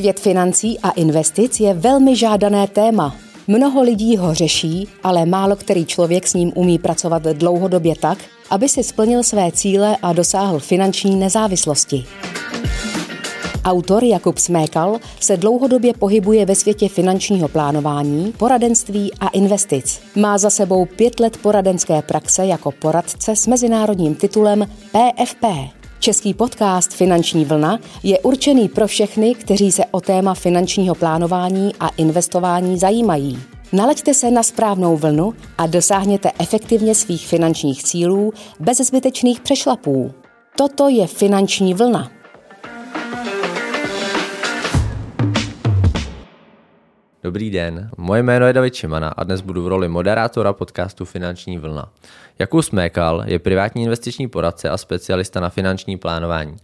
Svět financí a investic je velmi žádané téma. Mnoho lidí ho řeší, ale málo který člověk s ním umí pracovat dlouhodobě tak, aby si splnil své cíle a dosáhl finanční nezávislosti. Autor Jakub Smékal se dlouhodobě pohybuje ve světě finančního plánování, poradenství a investic. Má za sebou pět let poradenské praxe jako poradce s mezinárodním titulem PFP. Český podcast Finanční vlna je určený pro všechny, kteří se o téma finančního plánování a investování zajímají. Nalaďte se na správnou vlnu a dosáhněte efektivně svých finančních cílů bez zbytečných přešlapů. Toto je finanční vlna. Dobrý den, moje jméno je David Čimana a dnes budu v roli moderátora podcastu Finanční vlna. Jakub Smékal je privátní investiční poradce a specialista na finanční plánování.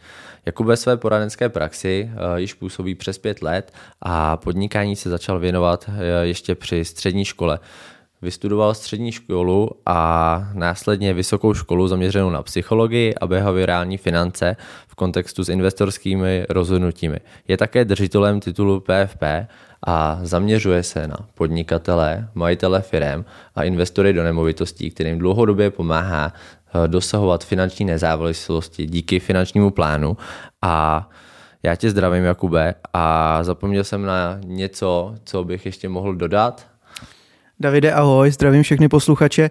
Jakub ve své poradenské praxi uh, již působí přes pět let a podnikání se začal věnovat uh, ještě při střední škole. Vystudoval střední školu a následně vysokou školu zaměřenou na psychologii a behaviorální finance v kontextu s investorskými rozhodnutími. Je také držitelem titulu PFP a zaměřuje se na podnikatele, majitele firm a investory do nemovitostí, kterým dlouhodobě pomáhá eh, dosahovat finanční nezávislosti díky finančnímu plánu a já tě zdravím, Jakube, a zapomněl jsem na něco, co bych ještě mohl dodat. Davide, ahoj, zdravím všechny posluchače.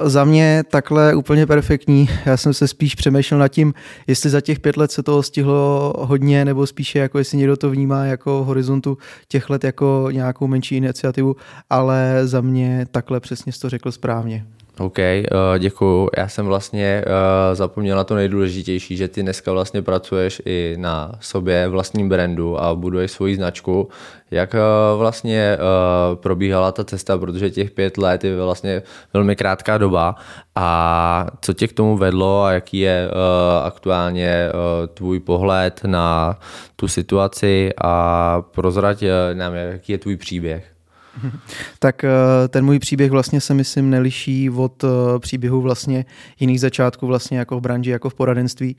Uh, za mě takhle úplně perfektní. Já jsem se spíš přemýšlel nad tím, jestli za těch pět let se toho stihlo hodně, nebo spíše jako jestli někdo to vnímá jako horizontu těch let jako nějakou menší iniciativu, ale za mě takhle přesně to řekl správně. OK, uh, děkuju. Já jsem vlastně uh, zapomněl na to nejdůležitější, že ty dneska vlastně pracuješ i na sobě, vlastním brandu a buduješ svoji značku. Jak uh, vlastně uh, probíhala ta cesta, protože těch pět let je vlastně velmi krátká doba a co tě k tomu vedlo a jaký je uh, aktuálně uh, tvůj pohled na tu situaci a prozrať uh, nám, jaký je tvůj příběh? Tak eh, ten můj příběh vlastně se myslím neliší od eh, příběhu vlastně jiných začátků vlastně jako v branži, jako v poradenství.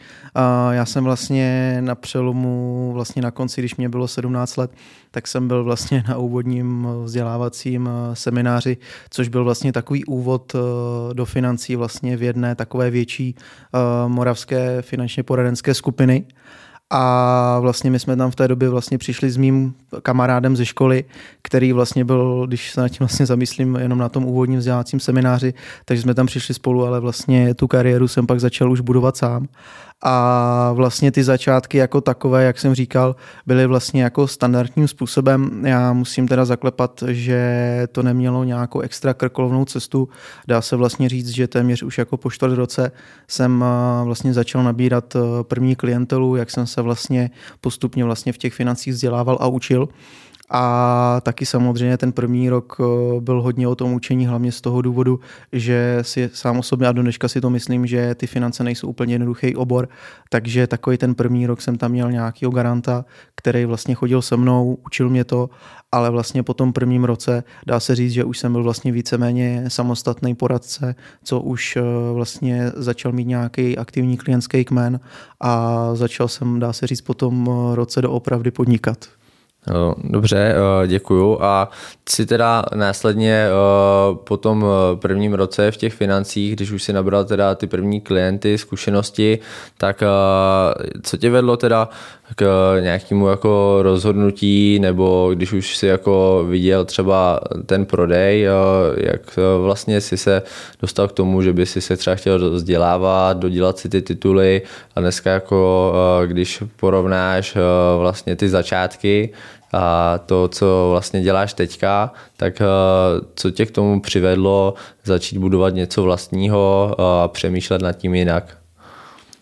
Já jsem vlastně na přelomu, vlastně na konci, když mě bylo 17 let, tak jsem byl vlastně na úvodním vzdělávacím eh, semináři, což byl vlastně takový úvod do financí vlastně v jedné takové větší moravské finančně poradenské skupiny. A vlastně my jsme tam v té době vlastně přišli s mým kamarádem ze školy, který vlastně byl, když se na tím vlastně zamyslím, jenom na tom úvodním vzdělávacím semináři, takže jsme tam přišli spolu, ale vlastně tu kariéru jsem pak začal už budovat sám a vlastně ty začátky jako takové, jak jsem říkal, byly vlastně jako standardním způsobem. Já musím teda zaklepat, že to nemělo nějakou extra krkolovnou cestu. Dá se vlastně říct, že téměř už jako po čtvrt roce jsem eh, vlastně začal nabírat eh, první klientelu, jak jsem se vlastně postupně vlastně v těch financích vzdělával a učil. A taky samozřejmě ten první rok eh, byl hodně o tom učení, hlavně z toho důvodu, že si sám o sobě a do dneška si to myslím, že ty finance nejsou úplně jednoduchý obor, takže takový ten první rok jsem tam měl nějakého garanta, který vlastně chodil se mnou, učil mě to, ale vlastně po tom prvním roce dá se říct, že už jsem byl vlastně víceméně samostatný poradce, co už eh, vlastně začal mít nějaký aktivní klientský kmen a začal jsem, dá se říct, po tom eh, roce doopravdy podnikat. Dobře, eh, děkuju. A si teda následně eh, po tom eh, prvním roce v těch financích, když už si nabral teda ty první klienty, zkušenosti, tak co tě vedlo teda k nějakému jako rozhodnutí, nebo když už si jako viděl třeba ten prodej, jak vlastně si se dostal k tomu, že by si se třeba chtěl vzdělávat, dodělat si ty tituly a dneska jako když porovnáš vlastně ty začátky, a to, co vlastně děláš teďka, tak co tě k tomu přivedlo začít budovat něco vlastního a přemýšlet nad tím jinak?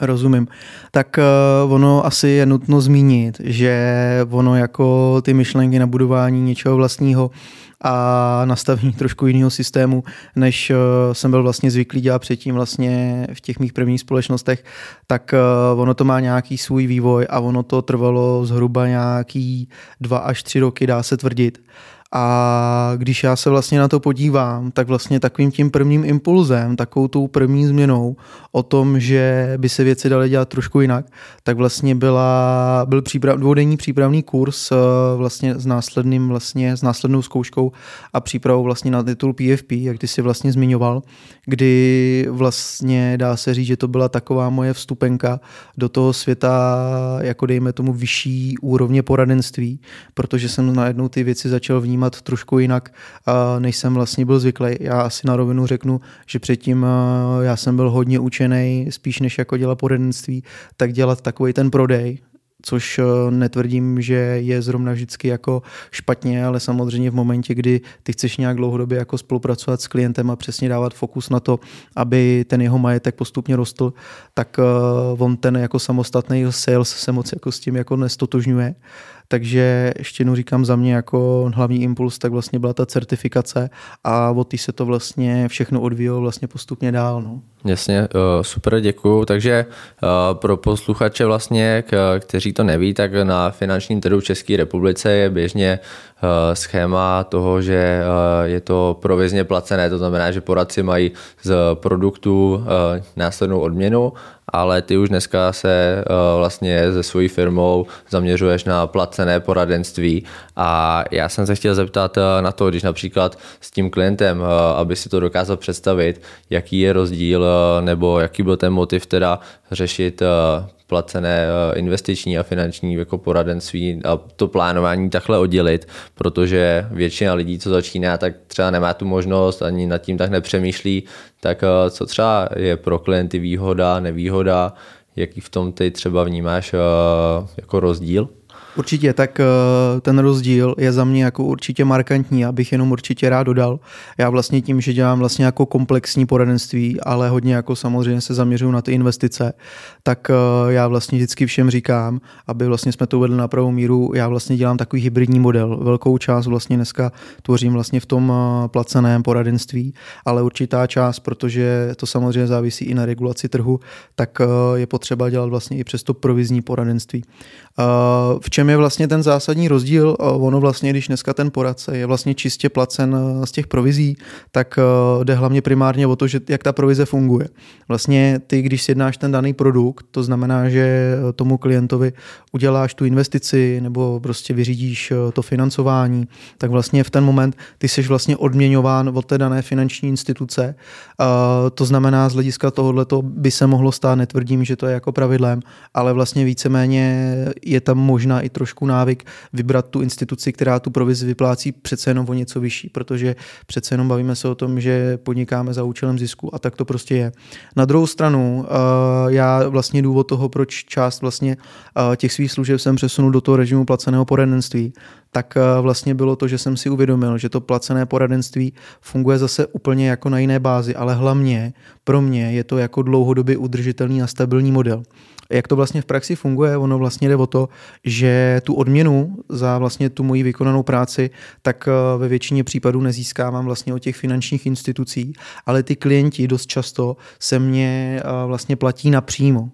Rozumím. Tak uh, ono asi je nutno zmínit, že ono jako ty myšlenky na budování něčeho vlastního a nastavení trošku jiného systému, než uh, jsem byl vlastně zvyklý dělat předtím vlastně v těch mých prvních společnostech, tak uh, ono to má nějaký svůj vývoj a ono to trvalo zhruba nějaký dva až tři roky, dá se tvrdit. A když já se vlastně na to podívám, tak vlastně takovým tím prvním impulzem, takovou tou první změnou o tom, že by se věci daly dělat trošku jinak, tak vlastně byla, byl příprav, dvoudenní přípravný kurz vlastně s následným vlastně, s následnou zkouškou a přípravou vlastně na titul PFP, jak ty si vlastně zmiňoval, kdy vlastně dá se říct, že to byla taková moje vstupenka do toho světa, jako dejme tomu vyšší úrovně poradenství, protože jsem najednou ty věci začal vnímat trošku jinak, než jsem vlastně byl zvyklý. Já asi na rovinu řeknu, že předtím já jsem byl hodně učený, spíš než jako dělat poradenství, tak dělat takový ten prodej, což eh, netvrdím, že je zrovna vždycky jako špatně, ale samozřejmě v momentě, kdy ty chceš nějak dlouhodobě jako spolupracovat s klientem a přesně dávat fokus na to, aby ten jeho majetek postupně rostl, tak eh, on ten jako samostatný sales se moc jako s tím jako nestotožňuje. Takže ještě jednou říkám za mě jako hlavní impuls, tak vlastně byla ta certifikace a od té se to vlastně všechno odvíjelo vlastně postupně dál. No. Jasně, eh, super, děkuju. Takže eh, pro posluchače vlastně, kteří to neví, tak na finančním trhu v České republice je běžně eh, schéma toho, že je to provizně placené, to znamená, že poradci mají z produktu následnou odměnu ale ty už dneska se vlastně se svojí firmou zaměřuješ na placené poradenství. A já jsem se chtěl zeptat na to, když například s tím klientem, aby si to dokázal představit, jaký je rozdíl nebo jaký byl ten motiv teda řešit eh, placené eh, investiční a finanční jako poradenství a to plánování takhle oddělit, protože většina lidí, co začíná, tak třeba nemá tu možnost, ani nad tím tak nepřemýšlí, tak eh, co třeba je pro klienty výhoda, nevýhoda, jaký v tom ty třeba vnímáš jako rozdíl? Určitě, tak eh, ten rozdíl je za mě jako určitě markantní, abych jenom určitě rád dodal. Já vlastně tím, že dělám vlastně jako komplexní poradenství, ale hodně jako samozřejmě se zaměřuju na ty investice, tak eh, já vlastně vždycky všem říkám, aby vlastně jsme to uvedli na pravou míru, já vlastně dělám takový hybridní model. Velkou část vlastně dneska tvořím vlastně v tom eh, placeném poradenství, ale určitá část, protože to samozřejmě závisí i na regulaci trhu, tak je potřeba dělat vlastně i přes to provizní poradenství. V čem je vlastně ten zásadní rozdíl? Ono vlastně, když dneska ten poradce je vlastně čistě placen eh, z těch provizí, tak eh, jde hlavně primárně o to, že jak ta provize funguje. Vlastně ty, když sjednáš ten daný produkt, to znamená, že eh, tomu klientovi uděláš tu investici nebo prostě vyřídíš to financování, tak vlastně v ten moment ty jsi vlastně odměňován od té dané finanční instituce. To znamená, z hlediska tohoto by se mohlo stát, netvrdím, že to je jako pravidlem, ale vlastně víceméně je tam možná i trošku návyk vybrat tu instituci, která tu provizi vyplácí přece jenom o něco vyšší, protože přece jenom bavíme se o tom, že podnikáme za účelem zisku a tak to prostě je. Na druhou stranu, eh, já vlastně důvod toho, proč část vlastně eh, těch svých služeb jsem přesunul do toho režimu placeného poradenství, tak eh, vlastně bylo to, že jsem si uvědomil, že to placené poradenství funguje zase úplně jako na jiné bázi, ale hlavně pro mě je to jako dlouhodobě udržitelný a stabilní model jak to vlastně v praxi funguje, ono vlastně jde o to, že tu odměnu za vlastně tu moji vykonanou práci, tak eh, ve většině případů nezískávám vlastně od těch finančních institucí, ale ty klienti dost často se mě eh, vlastně platí napřímo.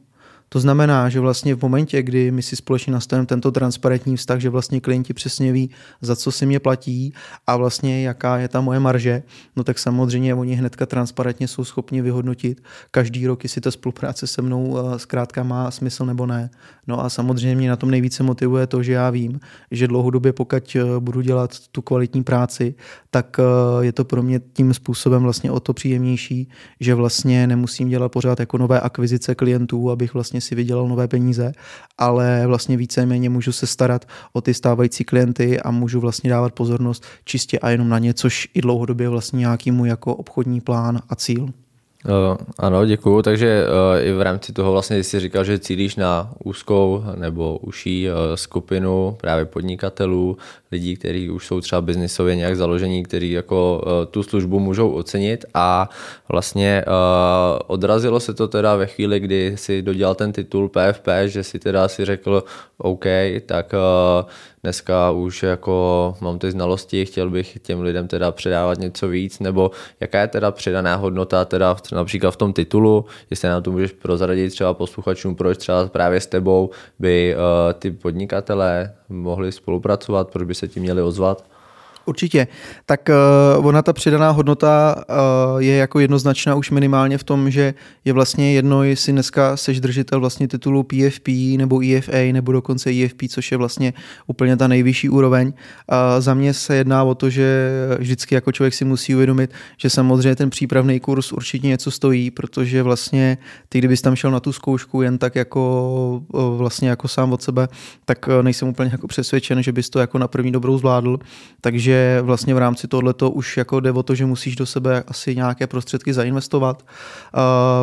To znamená, že vlastně v momentě, kdy my si společně nastavíme tento transparentní vztah, že vlastně klienti přesně ví, za co si mě platí a vlastně jaká je ta moje marže, no tak samozřejmě oni hnedka transparentně jsou schopni vyhodnotit každý rok, jestli ta spolupráce se mnou eh, zkrátka má smysl nebo ne. No a samozřejmě mě na tom nejvíce motivuje to, že já vím, že dlouhodobě pokud eh, budu dělat tu kvalitní práci, tak eh, je to pro mě tím způsobem vlastně o to příjemnější, že vlastně nemusím dělat pořád jako nové akvizice klientů, abych vlastně vlastně si vydělal nové peníze, ale vlastně víceméně můžu se starat o ty stávající klienty a můžu vlastně dávat pozornost čistě a jenom na ně, což i dlouhodobě vlastně nějaký můj jako obchodní plán a cíl. Uh, ano, děkuju. Takže uh, i v rámci toho vlastně jsi říkal, že cílíš na úzkou nebo uší uh, skupinu právě podnikatelů, lidí, kteří už jsou třeba biznisově nějak založení, kteří jako uh, tu službu můžou ocenit a vlastně odrazilo se to teda ve chvíli, kdy si dodělal ten titul PFP, že si teda si řekl OK, tak dneska už jako mám ty znalosti, chtěl bych těm lidem teda předávat něco víc, nebo jaká je teda přidaná hodnota teda v, například v tom titulu, jestli nám to můžeš prozradit třeba posluchačům, proč třeba právě s tebou by uh, ty podnikatelé mohli spolupracovat, proč by se ti měli ozvat? Určitě. Tak uh, ona ta přidaná hodnota uh, je jako jednoznačná už minimálně v tom, že je vlastně jedno, jestli dneska seš držitel vlastně titulu PFP nebo EFA nebo dokonce EFP, což je vlastně úplně ta nejvyšší úroveň. Uh, za mě se jedná o to, že vždycky jako člověk si musí uvědomit, že samozřejmě ten přípravný kurz určitě něco stojí, protože vlastně ty, kdybys tam šel na tu zkoušku jen tak jako uh, vlastně jako sám od sebe, tak nejsem úplně jako přesvědčen, že bys to jako na první dobrou zvládl. Takže vlastně v rámci tohoto už jako jde o to, že musíš do sebe asi nějaké prostředky zainvestovat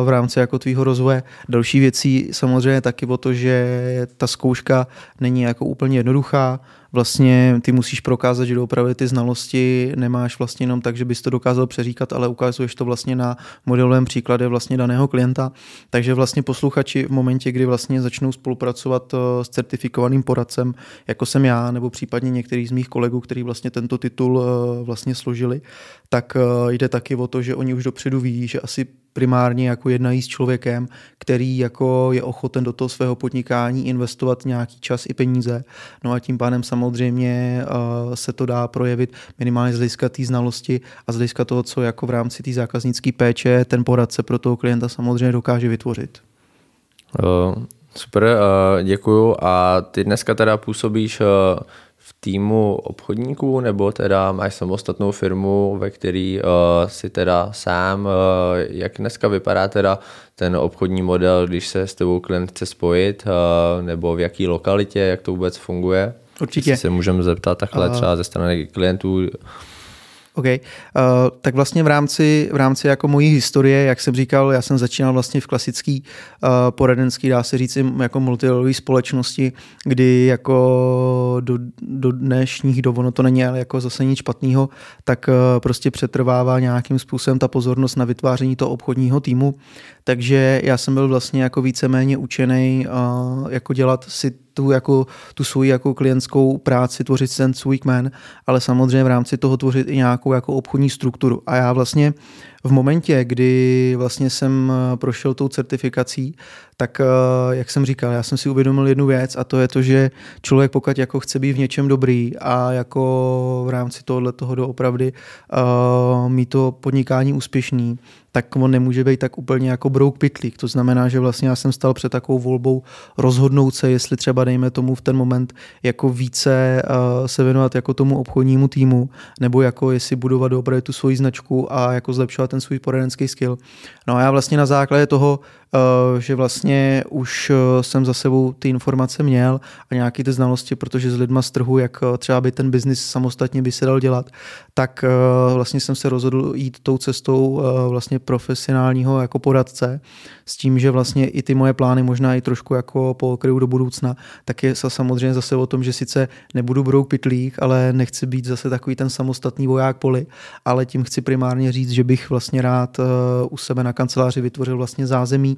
v rámci jako tvýho rozvoje. Další věcí samozřejmě taky o to, že ta zkouška není jako úplně jednoduchá, vlastně ty musíš prokázat, že opravdu ty znalosti nemáš vlastně jenom tak, že bys to dokázal přeříkat, ale ukazuješ to vlastně na modelovém příkladě vlastně daného klienta. Takže vlastně posluchači v momentě, kdy vlastně začnou spolupracovat eh, s certifikovaným poradcem, jako jsem já, nebo případně některý z mých kolegů, kteří vlastně tento titul eh, vlastně složili, tak eh, jde taky o to, že oni už dopředu ví, že asi primárně jako jednají s člověkem, který jako je ochoten do toho svého podnikání investovat nějaký čas i peníze. No a tím pádem samozřejmě uh, se to dá projevit minimálně z hlediska té znalosti a z hlediska toho, co jako v rámci té zákaznické péče ten poradce pro toho klienta samozřejmě dokáže vytvořit. Uh, super, uh, děkuju. A ty dneska teda působíš uh, v týmu obchodníků, nebo teda máš samostatnou firmu, ve který uh, si teda sám, uh, jak dneska vypadá teda ten obchodní model, když se s tebou klient chce spojit, uh, nebo v jaký lokalitě, jak to vůbec funguje? Určitě. Jestli se můžeme zeptat takhle třeba ze strany klientů, OK, uh, tak vlastně v rámci, v rámci jako mojí historie, jak jsem říkal, já jsem začínal vlastně v klasický uh, poradenský, dá se říct, jako multilevelové společnosti, kdy jako do, do dnešních dob, ono to není ale jako zase nic špatného, tak uh, prostě přetrvává nějakým způsobem ta pozornost na vytváření toho obchodního týmu. Takže já jsem byl vlastně jako víceméně učený uh, jako dělat si tu, jako, tu svoji jako klientskou práci, tvořit ten svůj kmen, ale samozřejmě v rámci toho tvořit i nějakou jako obchodní strukturu. A já vlastně v momentě, kdy vlastně jsem eh, prošel tou certifikací, tak eh, jak jsem říkal, já jsem si uvědomil jednu věc a to je to, že člověk pokud jako chce být v něčem dobrý a jako v rámci tohohle toho doopravdy uh, mít to podnikání úspěšný, tak on nemůže být tak úplně jako brouk pitlík. To znamená, že vlastně já jsem stal před takovou volbou rozhodnout se, jestli třeba dejme tomu v ten moment jako více uh, se věnovat jako tomu obchodnímu týmu, nebo jako jestli budovat opravdu tu svoji značku a jako zlepšovat ten svůj poradenský skill. No a já vlastně na základě toho že vlastně už eh, jsem za sebou ty informace měl a nějaké ty znalosti, protože s lidma z trhu, jak eh, třeba by ten biznis samostatně by se dal dělat, tak vlastně jsem se rozhodl jít tou cestou vlastně profesionálního jako poradce s tím, že vlastně i ty moje plány možná i trošku jako pokryju do budoucna, tak je samozřejmě zase o tom, že sice nebudu brouk pitlík, ale nechci být zase takový ten samostatný voják poli, ale tím chci primárně říct, že bych vlastně rád u sebe na kanceláři vytvořil vlastně zázemí,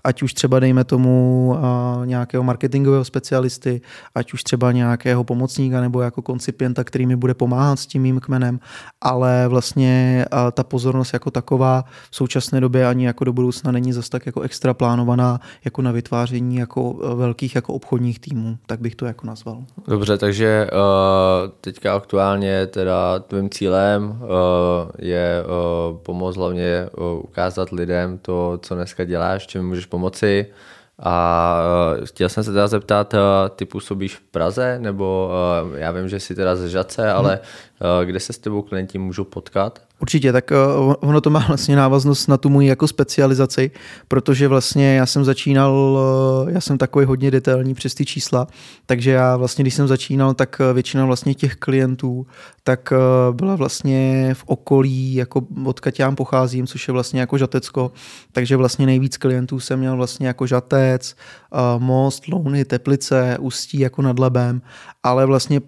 ať už třeba dejme tomu nějakého marketingového specialisty, ať už třeba nějakého pomocníka nebo jako koncipienta, který mi bude pomáhat s tím mým kmenem, ale vlastně ta pozornost jako taková v současné době ani jako do budoucna není zase tak jako extra plánovaná jako na vytváření jako velkých jako obchodních týmů, tak bych to jako nazval. Dobře, takže uh, teďka aktuálně teda tvým cílem uh, je uh, pomoct hlavně uh, ukázat lidem to, co dneska děláš, čím můžeš pomoci. A uh, chtěl jsem se teda zeptat, uh, ty působíš v Praze, nebo uh, já vím, že jsi teda ze Žace, ale kde se s tebou klienti můžou potkat? Určitě, tak ono to má vlastně návaznost na tu moji jako specializaci, protože vlastně já jsem začínal, já jsem takový hodně detailní přes ty čísla, takže já vlastně, když jsem začínal, tak většina vlastně těch klientů, tak byla vlastně v okolí, jako odkud já pocházím, což je vlastně jako Žatecko, takže vlastně nejvíc klientů jsem měl vlastně jako Žatec, Most, Louny, Teplice, Ústí jako nad Lebem, ale vlastně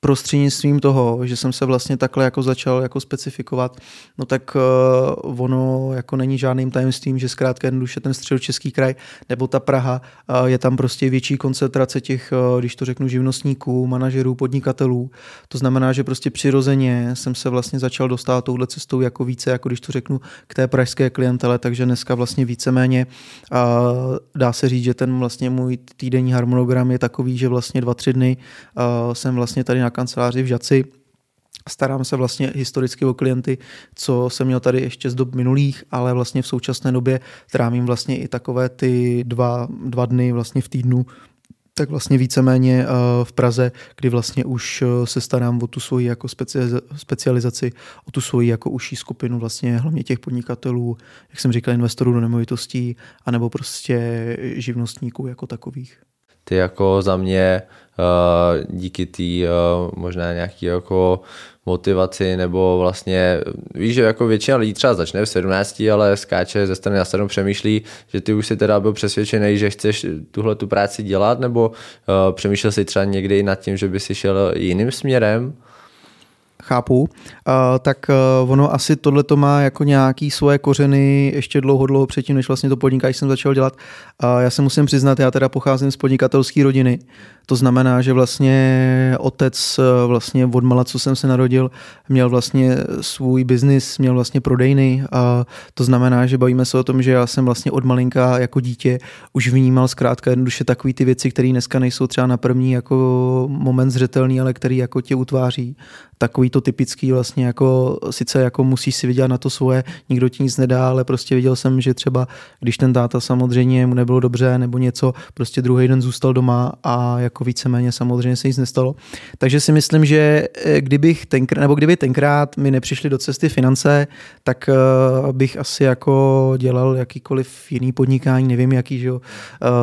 prostřednictvím toho, že jsem se vlastně takhle jako začal jako specifikovat, no tak uh, ono jako není žádným tajemstvím, že zkrátka jednoduše ten středočeský kraj nebo ta Praha uh, je tam prostě větší koncentrace těch, uh, když to řeknu, živnostníků, manažerů, podnikatelů. To znamená, že prostě přirozeně jsem se vlastně začal dostávat touhle cestou jako více, jako když to řeknu, k té pražské klientele, takže dneska vlastně víceméně uh, dá se říct, že ten vlastně můj týdenní harmonogram je takový, že vlastně dva, tři dny uh, jsem vlastně tady na kanceláři v Žaci starám se vlastně historicky o klienty, co jsem měl tady ještě z dob minulých, ale vlastně v současné době trávím vlastně i takové ty dva, dva dny vlastně v týdnu tak vlastně víceméně eh, v Praze, kdy vlastně už eh, se starám o tu svoji jako specializaci, o tu svoji jako užší skupinu vlastně hlavně těch podnikatelů, jak jsem říkal, investorů do nemovitostí, anebo prostě živnostníků jako takových. Ty jako za mě Eh, díky té eh, možná nějaký jako motivaci, nebo vlastně, víš, že jako většina lidí třeba začne v 17, ale skáče ze strany na stranu přemýšlí, že ty už si teda byl přesvědčený, že chceš tuhle tu práci dělat, nebo uh, přemýšlel si třeba někdy nad tím, že by si šel jiným směrem? Chápu, uh, tak uh, ono asi tohle to má jako nějaký svoje kořeny ještě dlouho, dlouho předtím, než vlastně to podnikání jsem začal dělat. Uh, já se musím přiznat, já teda pocházím z podnikatelské rodiny, to znamená, že vlastně otec vlastně od mala, co jsem se narodil, měl vlastně svůj biznis, měl vlastně prodejny a to znamená, že bavíme se o tom, že já jsem vlastně od malinka jako dítě už vnímal zkrátka jednoduše takové ty věci, které dneska nejsou třeba na první jako moment zřetelný, ale který jako tě utváří takový to typický vlastně jako, sice jako musíš si vydělat na to svoje, nikdo ti nic nedá, ale prostě viděl jsem, že třeba když ten táta samozřejmě mu nebylo dobře nebo něco, prostě druhý den zůstal doma a jako víceméně samozřejmě se nic nestalo. Takže si myslím, že eh, kdybych tenkrát, nebo kdyby tenkrát mi nepřišly do cesty finance, tak uh, bych asi jako dělal jakýkoliv jiný podnikání, nevím jaký, že jo, uh,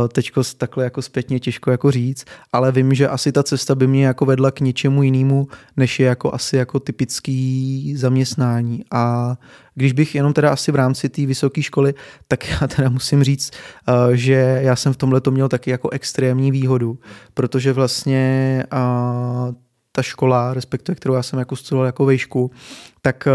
teďko takhle jako zpětně těžko jako říct, ale vím, že asi ta cesta by mě jako vedla k něčemu jinému, než je jako jako asi jako typický zaměstnání. A když bych jenom teda asi v rámci té vysoké školy, tak já teda musím říct, eh, že já jsem v tomhle to měl taky jako extrémní výhodu, protože vlastně ta škola, respektive kterou já jsem jako studoval jako vejšku, tak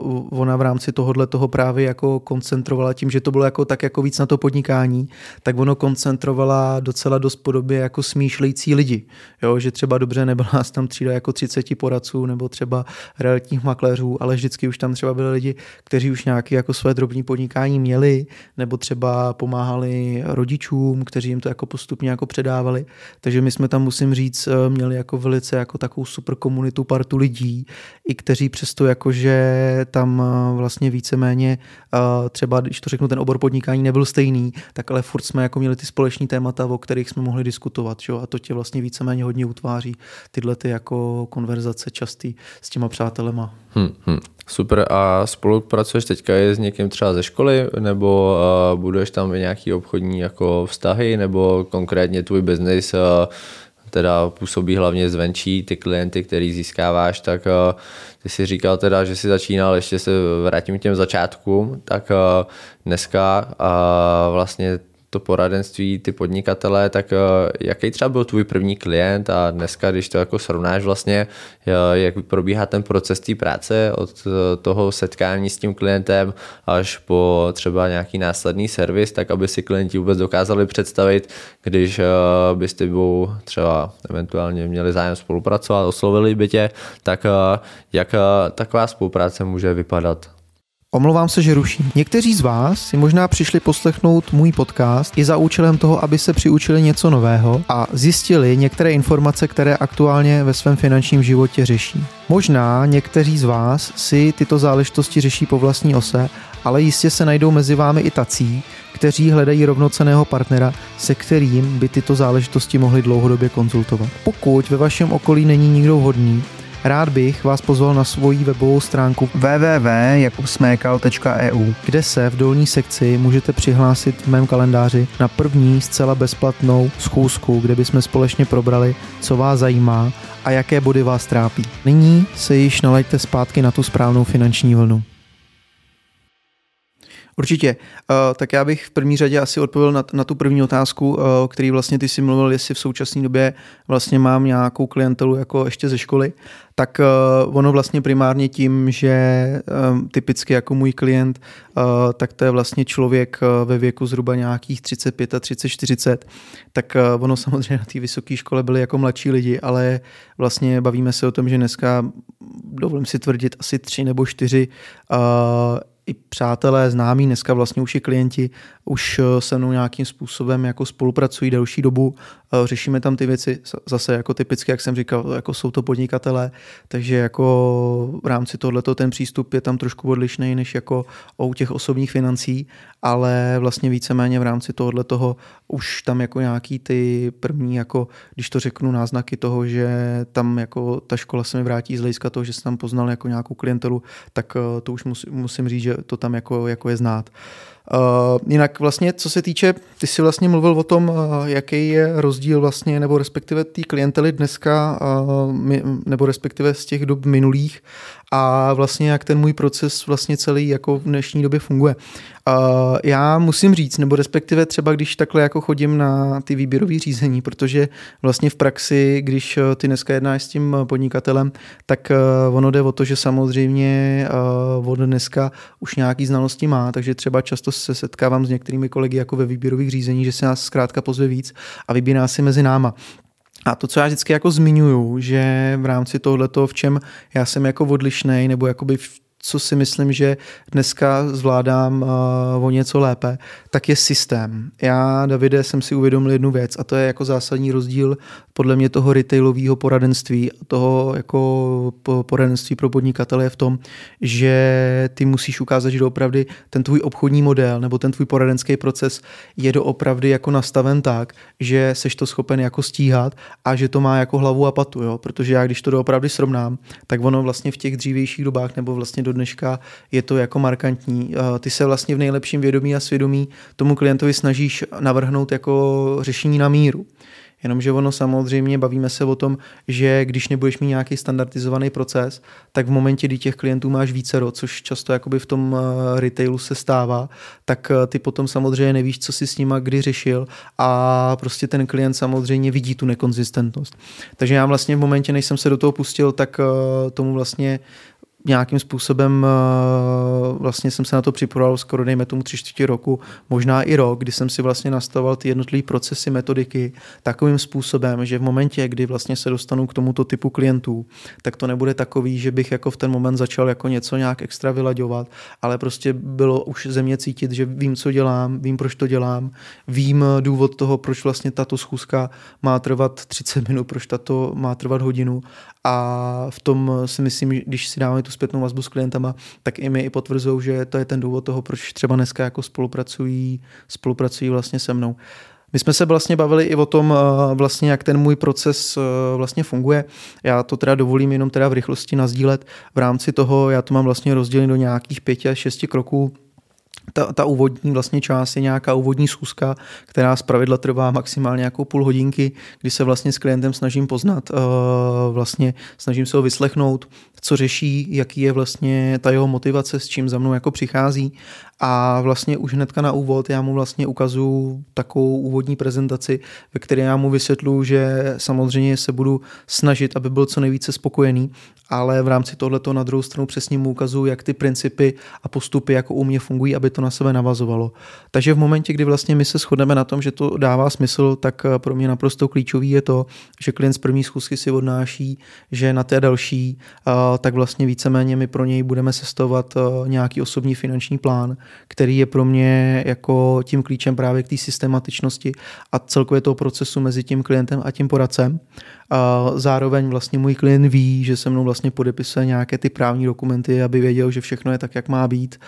uh, ona v rámci tohohle toho právě jako koncentrovala tím, že to bylo jako tak jako víc na to podnikání, tak ono koncentrovala docela dost podobě jako smýšlející lidi. Jo, že třeba dobře nebyla nás tam třída jako 30 poradců nebo třeba realitních makléřů, ale vždycky už tam třeba byli lidi, kteří už nějaké jako své drobní podnikání měli nebo třeba pomáhali rodičům, kteří jim to jako postupně jako předávali. Takže my jsme tam, musím říct, eh, měli jako velice jako takovou super komunitu, partu lidí, i kteří přesto jako jakože tam eh, vlastně víceméně eh, třeba, když to řeknu, ten obor podnikání nebyl stejný, tak ale furt jsme jako měli ty společní témata, o kterých jsme mohli diskutovat, čo? a to tě vlastně víceméně hodně utváří tyhle ty jako konverzace častý s těma přátelema. Hmm, hmm. Super. A spolupracuješ teďka je s někým třeba ze školy, nebo uh, buduješ tam nějaký obchodní jako vztahy, nebo konkrétně tvůj biznis uh, teda působí hlavně zvenčí, ty klienty, který získáváš, tak uh, ty si říkal teda, že si začínal, ještě se vrátím k těm začátkům, tak uh, dneska uh, vlastně to poradenství, ty podnikatele, tak eh, jaký třeba byl tvůj první klient a dneska, když to jako srovnáš vlastně, eh, jak probíhá ten proces té práce od eh, toho setkání s tím klientem až po třeba nějaký následný servis, tak aby si klienti vůbec dokázali představit, když by s tebou třeba eventuálně měli zájem spolupracovat, oslovili by tě, tak jak taková spolupráce může vypadat? Omlouvám se, že ruším. Někteří z vás si možná přišli poslechnout můj podcast i za účelem toho, aby se přiučili něco nového a zjistili některé informace, které aktuálně ve svém finančním životě řeší. Možná někteří z vás si tyto záležitosti řeší po vlastní ose, ale jistě se najdou mezi vámi i tací, kteří hledají rovnoceného partnera, se kterým by tyto záležitosti mohli dlouhodobě konzultovat. Pokud ve vašem okolí není nikdo vhodný, Rád bych vás pozval na svoji webovou stránku www.jakubsmekal.eu, kde se v dolní sekci můžete přihlásit v mém kalendáři na první zcela bezplatnou schůzku, kde bychom společně probrali, co vás zajímá a jaké body vás trápí. Nyní se již nalaďte zpátky na tu správnou finanční vlnu. Určitě. Uh, tak já bych v první řadě asi odpověděl na, na tu první otázku, uh, který vlastně ty si mluvil, jestli v současné době vlastně mám nějakou klientelu jako ještě ze školy. Tak uh, ono vlastně primárně tím, že um, typicky jako můj klient, uh, tak to je vlastně člověk uh, ve věku zhruba nějakých 35 a 30, 40, tak uh, ono samozřejmě na té vysoké škole byli jako mladší lidi, ale vlastně bavíme se o tom, že dneska, dovolím si tvrdit, asi tři nebo čtyři uh, i přátelé, známí, dneska vlastně už i klienti už eh, se mnou nějakým způsobem jako spolupracují delší dobu, řešíme tam ty věci zase jako typicky, jak jsem říkal, jako jsou to podnikatelé, takže jako v rámci tohleto ten přístup je tam trošku odlišný než jako u těch osobních financí, ale vlastně víceméně v rámci tohohle toho už tam jako nějaký ty první, jako když to řeknu, náznaky toho, že tam jako ta škola se mi vrátí z hlediska toho, že jsem tam poznal jako nějakou klientelu, tak to už musím, musím říct, že to tam jako, jako je znát. Uh, jinak vlastně, co se týče, ty jsi vlastně mluvil o tom, uh, jaký je rozdíl vlastně, nebo respektive té klientely dneska, my, nebo respektive z těch dob minulých a vlastně jak ten můj proces vlastně celý jako v dnešní době funguje. Uh, já musím říct, nebo respektive třeba když takhle jako chodím na ty výběrové řízení, protože vlastně v praxi, když uh, ty dneska jednáš s tím podnikatelem, tak uh, ono jde o to, že samozřejmě uh, od dneska už nějaký znalosti má, takže třeba často se setkávám s některými kolegy jako ve výběrových řízení, že se nás zkrátka pozve víc a vybírá si mezi náma. A to, co já vždycky jako zmiňuju, že v rámci tohoto, v čem já jsem jako odlišný, nebo jakoby v co si myslím, že dneska zvládám uh, o něco lépe, tak je systém. Já, Davide, jsem si uvědomil jednu věc a to je jako zásadní rozdíl podle mě toho retailového poradenství, toho jako poradenství pro podnikatele je v tom, že ty musíš ukázat, že doopravdy ten tvůj obchodní model nebo ten tvůj poradenský proces je doopravdy jako nastaven tak, že seš to schopen jako stíhat a že to má jako hlavu a patu, jo? protože já když to doopravdy srovnám, tak ono vlastně v těch dřívějších dobách nebo vlastně do dneška je to jako markantní. Eh, ty se vlastně v nejlepším vědomí a svědomí tomu klientovi snažíš navrhnout jako řešení na míru. Jenomže ono samozřejmě bavíme se o tom, že když nebudeš mít nějaký standardizovaný proces, tak v momentě, kdy těch klientů máš více, což často jakoby v tom eh, retailu se stává, tak eh, ty potom samozřejmě nevíš, co si s nima kdy řešil a prostě ten klient samozřejmě vidí tu nekonzistentnost. Takže já vlastně v momentě, než jsem se do toho pustil, tak tomu vlastně nějakým způsobem eh, vlastně jsem se na to připravoval skoro dejme tomu tři čtvrtě roku, možná i rok, kdy jsem si vlastně nastavoval ty jednotlivé procesy, metodiky takovým způsobem, že v momentě, kdy vlastně se dostanu k tomuto typu klientů, tak to nebude takový, že bych jako v ten moment začal jako něco nějak extra vylaďovat, ale prostě bylo už ze mě cítit, že vím, co dělám, vím, proč to dělám, vím důvod toho, proč vlastně tato schůzka má trvat 30 minut, proč tato má trvat hodinu a v tom si myslím, když si dáme tu zpětnou vazbu s klientama, tak i mi i potvrzují, že to je ten důvod toho, proč třeba dneska jako spolupracují, spolupracují vlastně se mnou. My jsme se vlastně bavili i o tom, eh, vlastně, jak ten můj proces eh, vlastně funguje. Já to teda dovolím jenom teda v rychlosti nazdílet. V rámci toho já to mám vlastně rozdělené do nějakých pěti a šesti kroků ta, ta úvodní vlastně část je nějaká úvodní schůzka, která z pravidla trvá maximálně nějakou půl hodinky, kdy se vlastně s klientem snažím poznat, uh, vlastně snažím se ho vyslechnout, co řeší, jaký je vlastně ta jeho motivace, s čím za mnou jako přichází a vlastně už hnedka na úvod já mu vlastně ukazuju takovou úvodní prezentaci, ve které já mu vysvětlu, že samozřejmě se budu snažit, aby byl co nejvíce spokojený, ale v rámci tohleto na druhou stranu přesně mu ukazuju, jak ty principy a postupy jako u mě fungují, aby to na sebe navazovalo. Takže v momentě, kdy vlastně my se shodneme na tom, že to dává smysl, tak eh, pro mě naprosto klíčový je to, že klient z první schůzky si odnáší, že na té další, eh, tak vlastně víceméně my pro něj budeme sestovat eh, nějaký osobní finanční plán, který je pro mě jako tím klíčem právě k té systematičnosti a celkově toho procesu mezi tím klientem a tím poradcem. A zároveň vlastně můj klient ví, že se mnou vlastně podepisuje nějaké ty právní dokumenty, aby věděl, že všechno je tak, jak má být,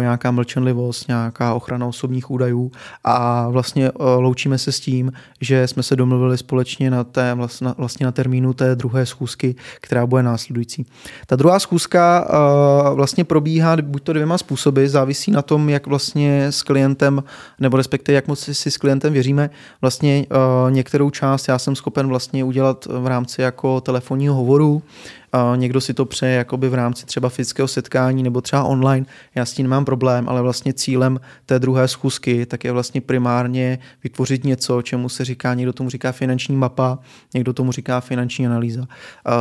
nějaká mlčenlivost, nějaká ochrana osobních údajů. A vlastně e, loučíme se s tím, že jsme se domluvili společně na, té, vlastně na termínu té druhé schůzky, která bude následující. Ta druhá schůzka e, vlastně probíhá buď to dvěma způsoby, závisí na tom, jak vlastně s klientem, nebo respektive jak moc si s klientem věříme, vlastně e, některou část já jsem schopen vlastně udělat udělat v rámci jako telefonního hovoru, někdo si to přeje jakoby v rámci třeba fyzického setkání nebo třeba online, já s tím nemám problém, ale vlastně cílem té druhé schůzky tak je vlastně primárně vytvořit něco, čemu se říká, někdo tomu říká finanční mapa, někdo tomu říká finanční analýza.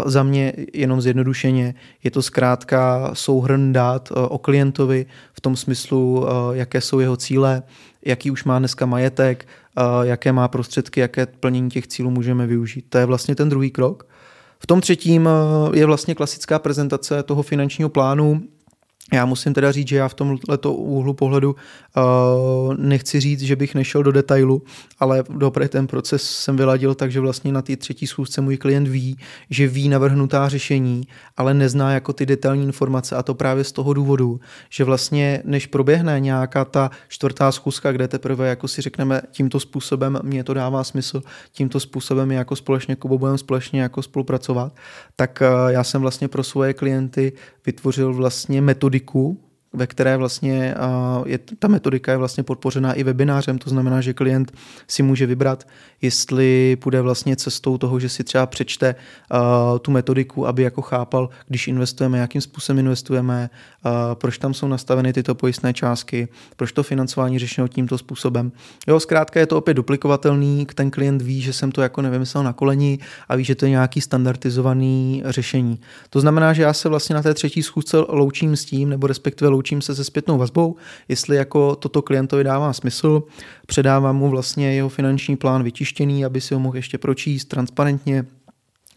Za mě jenom zjednodušeně je to zkrátka souhrn dát e, o klientovi v tom smyslu, e, jaké jsou jeho cíle, jaký už má dneska majetek, jaké má prostředky, jaké plnění těch cílů můžeme využít. To je vlastně ten druhý krok. V tom třetím je vlastně klasická prezentace toho finančního plánu, Já musím teda říct, že já v tomto úhlu pohledu uh, nechci říct, že bych nešel do detailu, ale dobře ten proces jsem vyladil tak, že vlastně na té třetí schůzce můj klient ví, že ví navrhnutá řešení, ale nezná jako ty detailní informace a to právě z toho důvodu, že vlastně než proběhne nějaká ta čtvrtá schůzka, kde teprve jako si řekneme tímto způsobem mě to dává smysl, tímto způsobem jako společně Kubo budeme společně jako spolupracovat, tak uh, já jsem vlastně pro svoje klienty vytvořil vlastně metodiku, ve které vlastně je, ta metodika je vlastně podpořená i webinářem, to znamená, že klient si může vybrat, jestli půjde vlastně cestou toho, že si třeba přečte tu metodiku, aby jako chápal, když investujeme, jakým způsobem investujeme, proč tam jsou nastaveny tyto pojistné částky, proč to financování řešeno tímto způsobem. Jo, zkrátka je to opět duplikovatelný, ten klient ví, že jsem to jako nevymyslel na koleni a ví, že to je nějaký standardizovaný řešení. To znamená, že já se vlastně na té třetí schůzce loučím s tím, nebo respektive loučím se se zpětnou vazbou, jestli jako toto klientovi dává smysl, předávám mu vlastně jeho finanční plán vytištěný, aby si ho mohl ještě pročíst transparentně,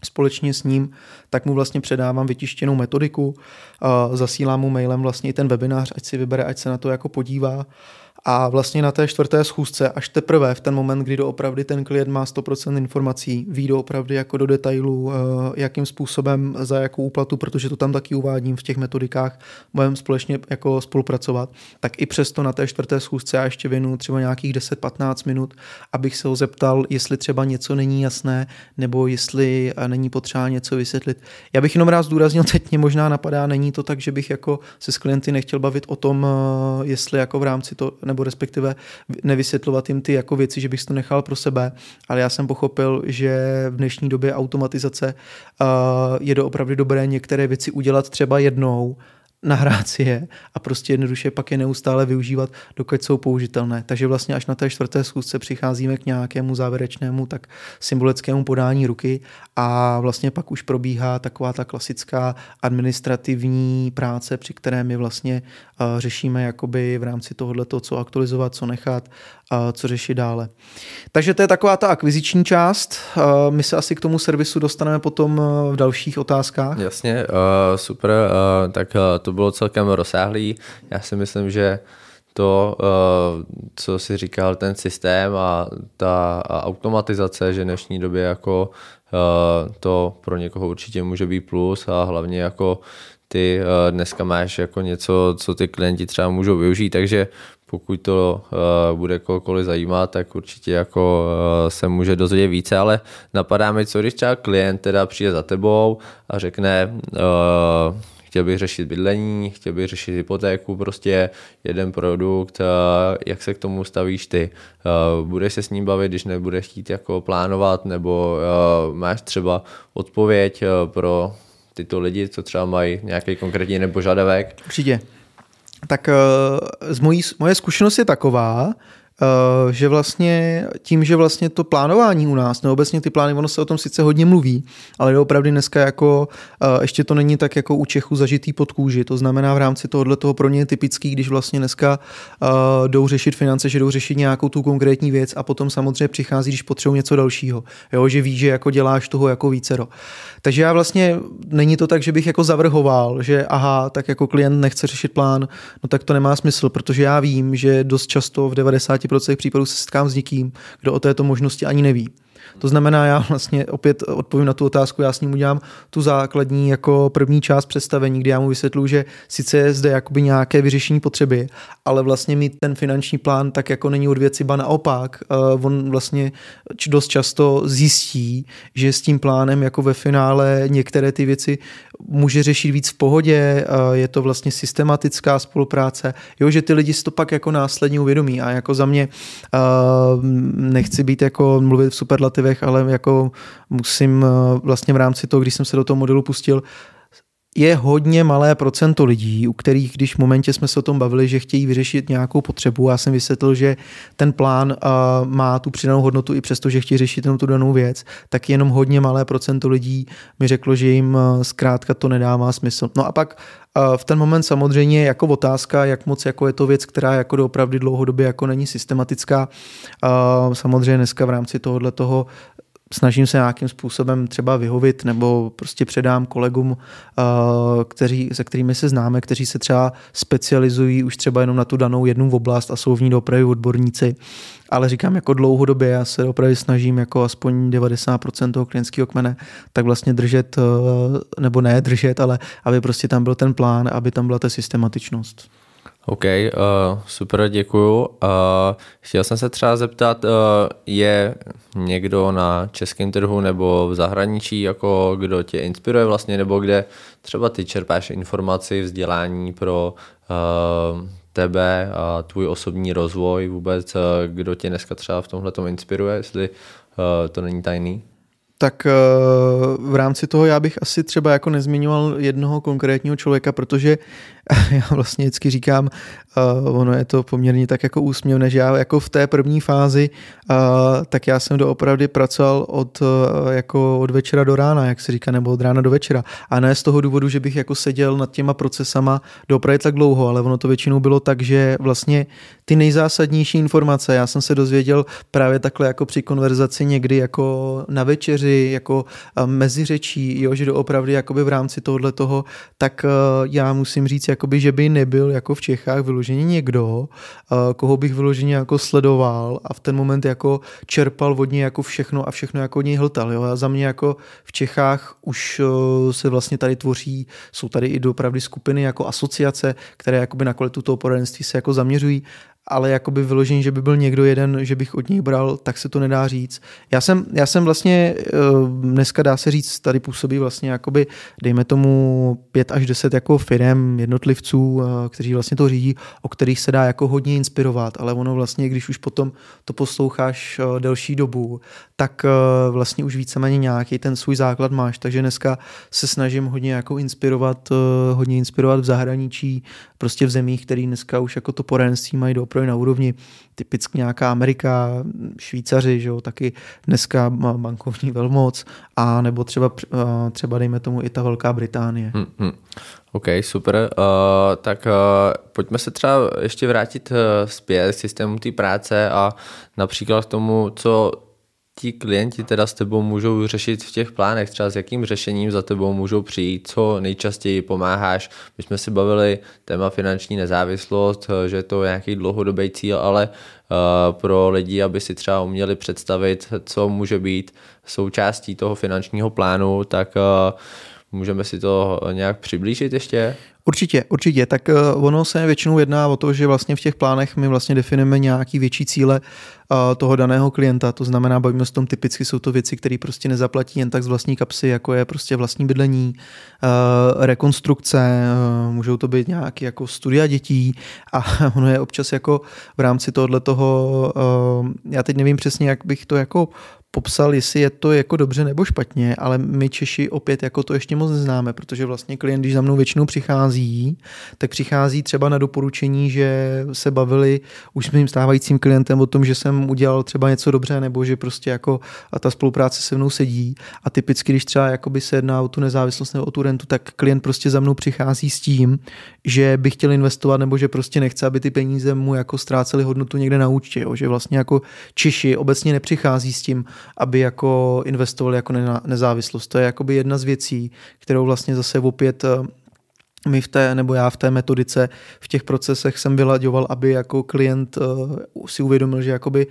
společně s ním, tak mu vlastně předávám vytištěnou metodiku, zasílám mu mailem vlastně ten webinář, ať si vybere, ať se na to jako podívá a vlastně na té čtvrté schůzce, až teprve v ten moment, kdy doopravdy ten klient má 100% informací, ví doopravdy jako do detailu, eh, jakým způsobem, za jakou úplatu, protože to tam taky uvádím v těch metodikách, budeme společně jako spolupracovat, tak i přesto na té čtvrté schůzce já ještě věnu třeba nějakých 10-15 minut, abych se ho zeptal, jestli třeba něco není jasné, nebo jestli eh, není potřeba něco vysvětlit. Já bych jenom rád zdůraznil, teď mě možná napadá, není to tak, že bych jako se s klienty nechtěl bavit o tom, eh, jestli jako v rámci to nebo respektive nevysvětlovat jim ty jako věci, že bych to nechal pro sebe, ale já jsem pochopil, že v dnešní době automatizace uh, je opravdu dobré některé věci udělat třeba jednou nahrát si je a prostě jednoduše pak je neustále využívat, dokud jsou použitelné. Takže vlastně až na té čtvrté schůzce přicházíme k nějakému závěrečnému tak symbolickému podání ruky a vlastně pak už probíhá taková ta klasická administrativní práce, při které my vlastně uh, řešíme jakoby v rámci tohohle co aktualizovat, co nechat, uh, co řešit dále. Takže to je taková ta akviziční část. Uh, my se asi k tomu servisu dostaneme potom v dalších otázkách. Jasně, super. Tak uh, to bylo celkem rozsáhlý. Já si myslím, že to, uh, co si říkal, ten systém a ta automatizace, že v dnešní době jako uh, to pro někoho určitě může být plus a hlavně jako ty uh, dneska máš jako něco, co ty klienti třeba můžou využít, takže pokud to bude kohokoliv zajímat, tak určitě jako se může dozvědět více, ale napadá mi, co když třeba klient teda přijde za tebou a řekne, chtěl bych řešit bydlení, chtěl bych řešit hypotéku, prostě jeden produkt, jak se k tomu stavíš ty. Budeš se s ním bavit, když nebudeš chtít jako plánovat, nebo máš třeba odpověď pro tyto lidi, co třeba mají nějaký konkrétní nepožadavek? Určitě. Tak z mojí, moje zkušenost je taková, Eh, že vlastně tím, že vlastně to plánování u nás, nebo obecně ty plány, ono se o tom sice hodně mluví, ale opravdu dneska jako eh, ještě to není tak jako u Čechů zažitý pod kůži. To znamená v rámci tohohle toho pro ně je typický, když vlastně dneska uh, jdou řešit finance, že jdou řešit nějakou tu konkrétní věc a potom samozřejmě přichází, když potřebují něco dalšího. Jo, že ví, že jako děláš toho jako vícero. Takže já vlastně není to tak, že bych jako zavrhoval, že aha, tak jako klient nechce řešit plán, no tak to nemá smysl, protože já vím, že dost často v 90% případů se setkám s někým, kdo o této možnosti ani neví. To znamená, já vlastně opět odpovím na tu otázku, já s ním udělám tu základní jako první část představení, kdy já mu vysvětlu, že sice je zde jakoby nějaké vyřešení potřeby, ale vlastně mít ten finanční plán tak jako není od věci, ba naopak. Uh, on vlastně dost často zjistí, že s tím plánem jako ve finále některé ty věci může řešit víc v pohodě, uh, je to vlastně systematická spolupráce, jo, že ty lidi si to pak jako následně uvědomí a jako za mě uh, nechci být jako mluvit v superlativech, ale jako musím eh, vlastně v rámci toho, když jsem se do toho modelu pustil, je hodně malé procento lidí, u kterých, když v momentě jsme se o tom bavili, že chtějí vyřešit nějakou potřebu, já jsem vysvětlil, že ten plán uh, má tu přidanou hodnotu i přesto, že chtějí řešit jenom tu danou věc, tak jenom hodně malé procento lidí mi řeklo, že jim uh, zkrátka to nedává smysl. No a pak v ten moment samozřejmě jako otázka, jak moc jako je to věc, která jako opravdu dlouhodobě jako není systematická. Samozřejmě dneska v rámci tohohle toho snažím se nějakým způsobem třeba vyhovit nebo prostě předám kolegům, kteří, se kterými se známe, kteří se třeba specializují už třeba jenom na tu danou jednu oblast a jsou v ní dopravy odborníci. Ale říkám, jako dlouhodobě já se opravdu snažím jako aspoň 90% toho klientského kmene tak vlastně držet, nebo ne držet, ale aby prostě tam byl ten plán, aby tam byla ta systematičnost. OK, uh, super, děkuju. Uh, chtěl jsem se třeba zeptat, uh, je někdo na českém trhu nebo v zahraničí, jako kdo tě inspiruje vlastně, nebo kde třeba ty čerpáš informaci, vzdělání pro uh, tebe a tvůj osobní rozvoj vůbec, uh, kdo tě dneska třeba v tomhle inspiruje, jestli uh, to není tajný? tak v rámci toho já bych asi třeba jako nezmiňoval jednoho konkrétního člověka, protože já vlastně vždycky říkám, uh, ono je to poměrně tak jako úsměvné, že já jako v té první fázi, uh, tak já jsem doopravdy pracoval od, uh, jako od večera do rána, jak se říká, nebo od rána do večera. A ne z toho důvodu, že bych jako seděl nad těma procesama doopravdy tak dlouho, ale ono to většinou bylo tak, že vlastně ty nejzásadnější informace, já jsem se dozvěděl právě takhle jako při konverzaci někdy jako na večeři, jako mezi řečí, jo, že doopravdy jakoby v rámci tohohle toho, tak já musím říct, jakoby, že by nebyl jako v Čechách vyloženě někdo, koho bych vyloženě jako sledoval a v ten moment jako čerpal od něj jako všechno a všechno jako od něj hltal. Jo? A za mě jako v Čechách už se vlastně tady tvoří, jsou tady i dopravdy skupiny jako asociace, které jakoby na kvalitu toho poradenství se jako zaměřují ale jakoby vyložení, že by byl někdo jeden, že bych od něj bral, tak se to nedá říct. Já jsem, já jsem vlastně, eh, dneska dá se říct, tady působí vlastně jakoby, dejme tomu pět až deset jako firm, jednotlivců, eh, kteří vlastně to řídí, o kterých se dá jako hodně inspirovat, ale ono vlastně, když už potom to posloucháš eh, delší dobu, tak vlastně už víceméně nějaký ten svůj základ máš, takže dneska se snažím hodně jako inspirovat, hodně inspirovat v zahraničí, prostě v zemích, které dneska už jako to poradenství mají do opravdu na úrovni typicky nějaká Amerika, Švýcaři, že jo, taky dneska bankovní velmoc, a nebo třeba, třeba dejme tomu i ta Velká Británie. Hmm, hmm. OK, super. Uh, tak uh, pojďme se třeba ještě vrátit uh, zpět k systému té práce a například k tomu, co ti klienti teda s tebou můžou řešit v těch plánech, třeba s jakým řešením za tebou můžou přijít, co nejčastěji pomáháš. My jsme si bavili téma finanční nezávislost, že je to nějaký dlouhodobý cíl, ale uh, pro lidi, aby si třeba uměli představit, co může být součástí toho finančního plánu, tak uh, můžeme si to nějak přiblížit ještě? Určitě, určitě. Tak eh, ono se většinou jedná o to, že vlastně v těch plánech my vlastně definujeme nějaký větší cíle eh, toho daného klienta. To znamená, bavíme se tom typicky, jsou to věci, které prostě nezaplatí jen tak z vlastní kapsy, jako je prostě vlastní bydlení, rekonstrukce, můžou to být nějaké jako studia dětí a ono je občas jako v rámci tohohle toho, já teď nevím přesně, jak bych to jako popsal, jestli je to jako dobře nebo špatně, ale my Češi opět jako to ještě moc neznáme, protože vlastně klient, když za mnou většinou přichází, tak přichází třeba na doporučení, že se bavili už s mým stávajícím klientem o tom, že jsem udělal třeba něco dobře, nebo že prostě jako a ta spolupráce se mnou sedí. A typicky, když třeba jakoby se jedná o tu nezávislost nebo o tu rentu, tak klient prostě za mnou přichází s tím, že by chtěl investovat, nebo že prostě nechce, aby ty peníze mu jako ztrácely hodnotu někde na účtě. Jo? Že vlastně jako Češi obecně nepřichází s tím, aby jako investovali jako nezávislost. To je jakoby jedna z věcí, kterou vlastně zase opět my v té, nebo já v té metodice, v těch procesech jsem vylaďoval, aby jako klient uh, si uvědomil, že jakoby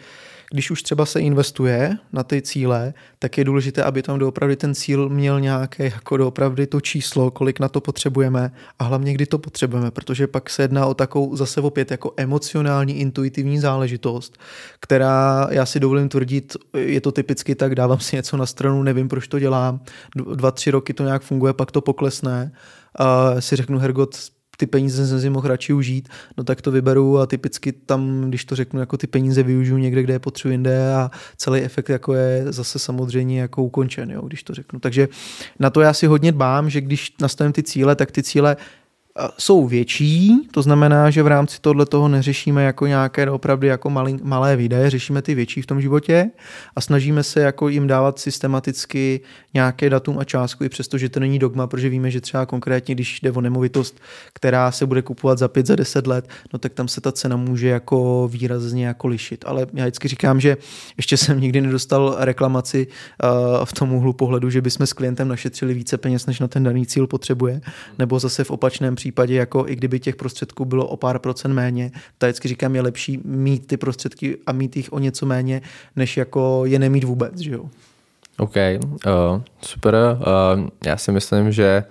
když už třeba se investuje na ty cíle, tak je důležité, aby tam doopravdy ten cíl měl nějaké jako doopravdy to číslo, kolik na to potřebujeme a hlavně kdy to potřebujeme, protože pak se jedná o takovou zase opět jako emocionální, intuitivní záležitost, která já si dovolím tvrdit, je to typicky tak, dávám si něco na stranu, nevím, proč to dělám, dva, tři roky to nějak funguje, pak to poklesne, a si řeknu, Hergot, ty peníze jsem si mohl radši užít, no tak to vyberu a typicky tam, když to řeknu, jako ty peníze využiju někde, kde je potřebuji jinde a celý efekt jako je zase samozřejmě jako ukončen, jo, když to řeknu. Takže na to já si hodně dbám, že když nastavím ty cíle, tak ty cíle jsou větší, to znamená, že v rámci tohle toho neřešíme jako nějaké opravdu jako malý, malé výdaje, řešíme ty větší v tom životě a snažíme se jako jim dávat systematicky nějaké datum a částku, i přesto, že to není dogma, protože víme, že třeba konkrétně, když jde o nemovitost, která se bude kupovat za 5, za 10 let, no tak tam se ta cena může jako výrazně jako lišit. Ale já vždycky říkám, že ještě jsem nikdy nedostal reklamaci uh, v tom úhlu pohledu, že bychom s klientem našetřili více peněz, než na ten daný cíl potřebuje, nebo zase v opačném případě, jako i kdyby těch prostředků bylo o pár procent méně, tak vždycky říkám, je lepší mít ty prostředky a mít jich o něco méně, než jako je nemít vůbec, že jo. OK, uh, super. Uh, já si myslím, že